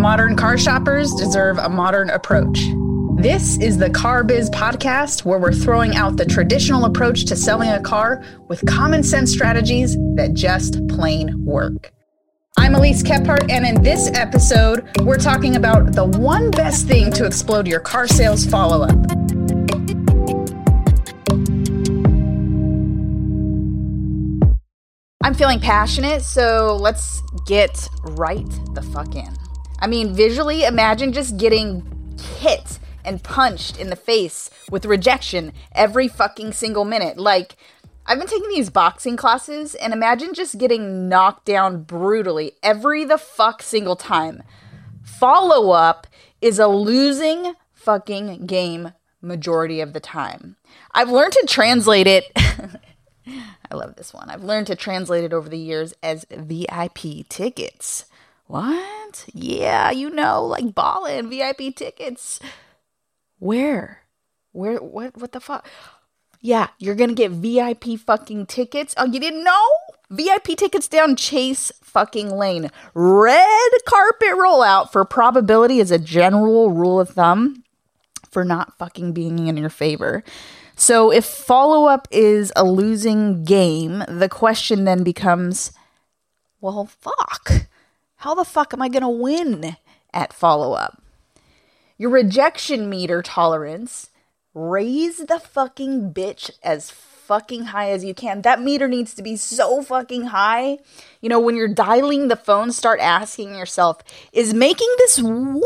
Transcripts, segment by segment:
Modern car shoppers deserve a modern approach. This is the Car Biz podcast where we're throwing out the traditional approach to selling a car with common sense strategies that just plain work. I'm Elise Kephart, and in this episode, we're talking about the one best thing to explode your car sales follow up. I'm feeling passionate, so let's get right the fuck in. I mean, visually, imagine just getting hit and punched in the face with rejection every fucking single minute. Like, I've been taking these boxing classes, and imagine just getting knocked down brutally every the fuck single time. Follow up is a losing fucking game majority of the time. I've learned to translate it. I love this one. I've learned to translate it over the years as VIP tickets. What? Yeah, you know, like ballin' VIP tickets. Where? Where? What? What the fuck? Yeah, you're gonna get VIP fucking tickets. Oh, you didn't know? VIP tickets down Chase fucking Lane. Red carpet rollout for probability is a general rule of thumb for not fucking being in your favor. So if follow up is a losing game, the question then becomes well, fuck. How the fuck am I going to win at follow up? Your rejection meter tolerance, raise the fucking bitch as fucking high as you can. That meter needs to be so fucking high. You know, when you're dialing the phone, start asking yourself, is making this one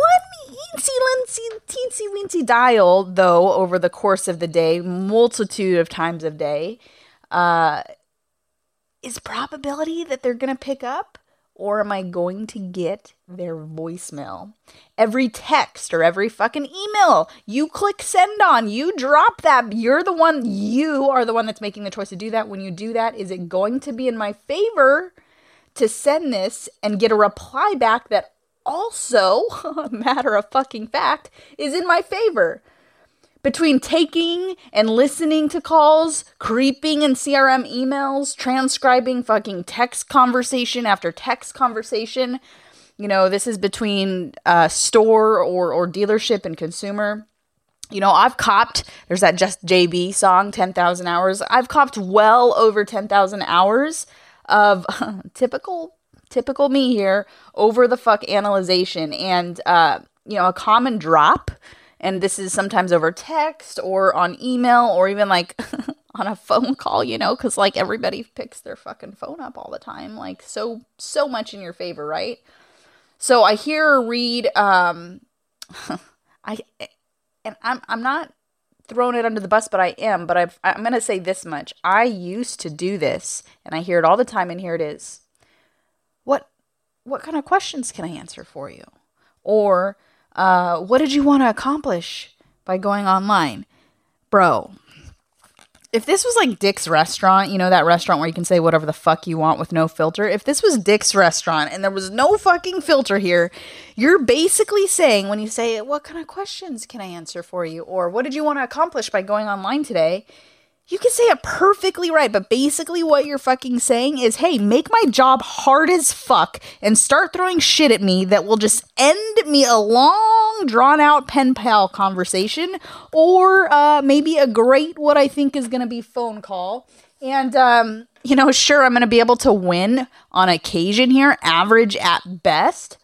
teensy teensy weensy dial, though, over the course of the day, multitude of times of day, uh, is probability that they're to pick up? Or am I going to get their voicemail? Every text or every fucking email you click send on, you drop that. You're the one, you are the one that's making the choice to do that. When you do that, is it going to be in my favor to send this and get a reply back that also, matter of fucking fact, is in my favor? Between taking and listening to calls, creeping in CRM emails, transcribing fucking text conversation after text conversation. You know, this is between uh, store or, or dealership and consumer. You know, I've copped, there's that Just JB song, 10,000 hours. I've copped well over 10,000 hours of typical, typical me here, over the fuck analyzation and, uh, you know, a common drop and this is sometimes over text or on email or even like on a phone call, you know, because like everybody picks their fucking phone up all the time, like so so much in your favor, right? So I hear or read, um, I and I'm I'm not throwing it under the bus, but I am. But I've, I'm gonna say this much: I used to do this, and I hear it all the time, and here it is. What what kind of questions can I answer for you? Or uh, what did you want to accomplish by going online? Bro, if this was like Dick's restaurant, you know, that restaurant where you can say whatever the fuck you want with no filter, if this was Dick's restaurant and there was no fucking filter here, you're basically saying when you say, What kind of questions can I answer for you? Or what did you want to accomplish by going online today? You can say it perfectly right, but basically what you're fucking saying is, hey, make my job hard as fuck and start throwing shit at me that will just end me a long, drawn out pen pal conversation or uh, maybe a great, what I think is going to be phone call. And, um, you know, sure, I'm going to be able to win on occasion here, average at best.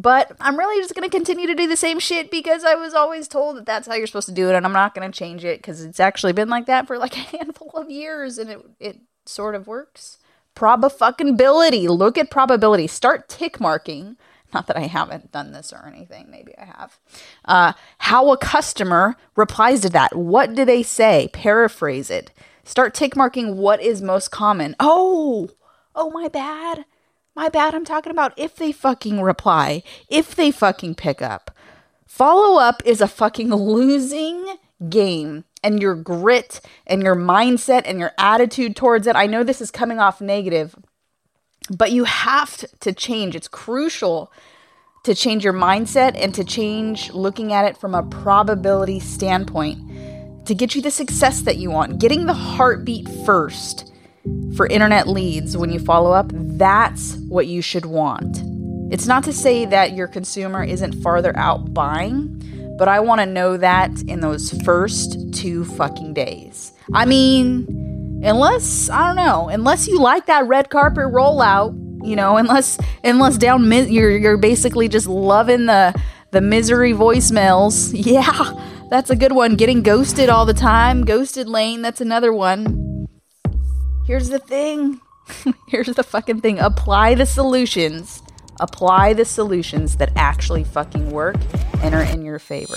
But I'm really just going to continue to do the same shit because I was always told that that's how you're supposed to do it, and I'm not going to change it because it's actually been like that for like a handful of years, and it it sort of works. Probability. Look at probability. Start tick marking. Not that I haven't done this or anything. Maybe I have. Uh, how a customer replies to that. What do they say? Paraphrase it. Start tick marking what is most common. Oh, oh, my bad. My bad, I'm talking about if they fucking reply, if they fucking pick up. Follow up is a fucking losing game and your grit and your mindset and your attitude towards it. I know this is coming off negative, but you have to change. It's crucial to change your mindset and to change looking at it from a probability standpoint to get you the success that you want. Getting the heartbeat first for internet leads when you follow up, that's what you should want. It's not to say that your consumer isn't farther out buying, but I want to know that in those first two fucking days. I mean, unless, I don't know, unless you like that red carpet rollout, you know, unless unless down mi- you're you're basically just loving the the misery voicemails. Yeah, that's a good one. Getting ghosted all the time. Ghosted lane, that's another one. Here's the thing. Here's the fucking thing. Apply the solutions. Apply the solutions that actually fucking work and are in your favor.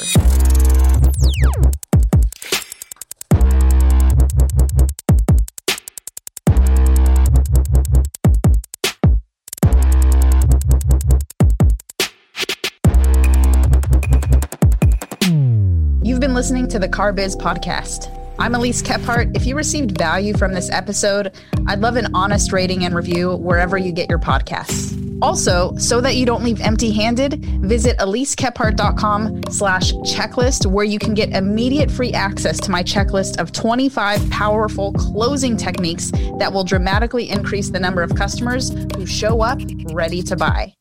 You've been listening to the Car Biz podcast. I'm Elise Kephart. If you received value from this episode, I'd love an honest rating and review wherever you get your podcasts. Also, so that you don't leave empty-handed, visit elisekephart.com slash checklist where you can get immediate free access to my checklist of 25 powerful closing techniques that will dramatically increase the number of customers who show up ready to buy.